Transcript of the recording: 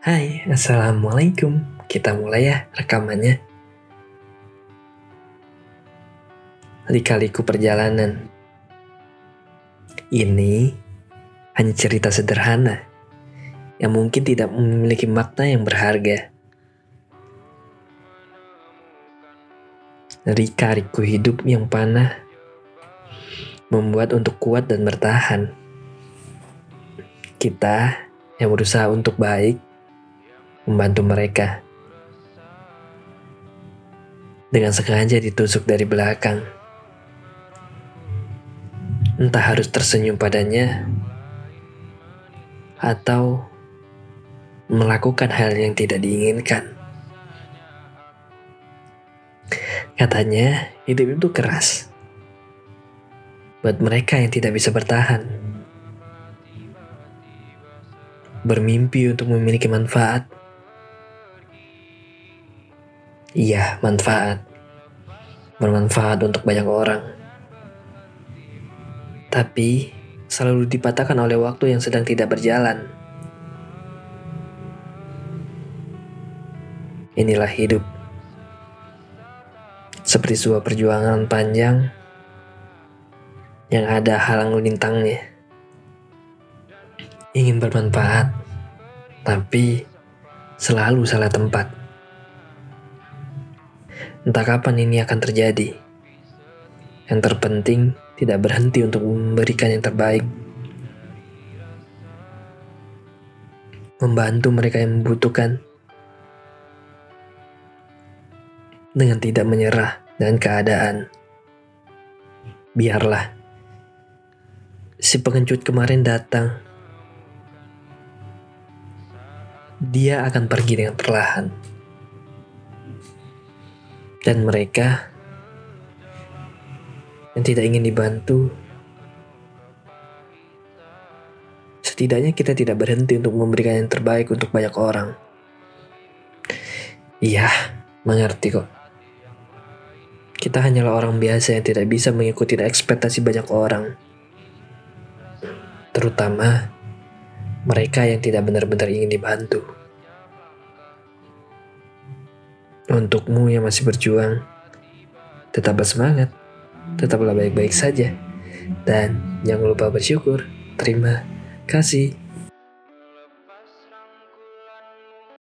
Hai, Assalamualaikum. Kita mulai ya rekamannya. Lika-liku perjalanan. Ini hanya cerita sederhana yang mungkin tidak memiliki makna yang berharga. Lika-liku hidup yang panah membuat untuk kuat dan bertahan. Kita yang berusaha untuk baik membantu mereka. Dengan sengaja ditusuk dari belakang. Entah harus tersenyum padanya atau melakukan hal yang tidak diinginkan. Katanya, hidup itu keras. Buat mereka yang tidak bisa bertahan. Bermimpi untuk memiliki manfaat Iya, manfaat. Bermanfaat untuk banyak orang. Tapi, selalu dipatahkan oleh waktu yang sedang tidak berjalan. Inilah hidup. Seperti sebuah perjuangan panjang yang ada halang lintangnya. Ingin bermanfaat, tapi selalu salah tempat. Entah kapan ini akan terjadi. Yang terpenting, tidak berhenti untuk memberikan yang terbaik. Membantu mereka yang membutuhkan. Dengan tidak menyerah dengan keadaan. Biarlah. Si pengecut kemarin datang. Dia akan pergi dengan perlahan dan mereka yang tidak ingin dibantu, setidaknya kita tidak berhenti untuk memberikan yang terbaik untuk banyak orang. Iya, mengerti kok. Kita hanyalah orang biasa yang tidak bisa mengikuti ekspektasi banyak orang. Terutama mereka yang tidak benar-benar ingin dibantu. Untukmu yang masih berjuang, tetaplah semangat, tetaplah baik-baik saja, dan jangan lupa bersyukur. Terima kasih.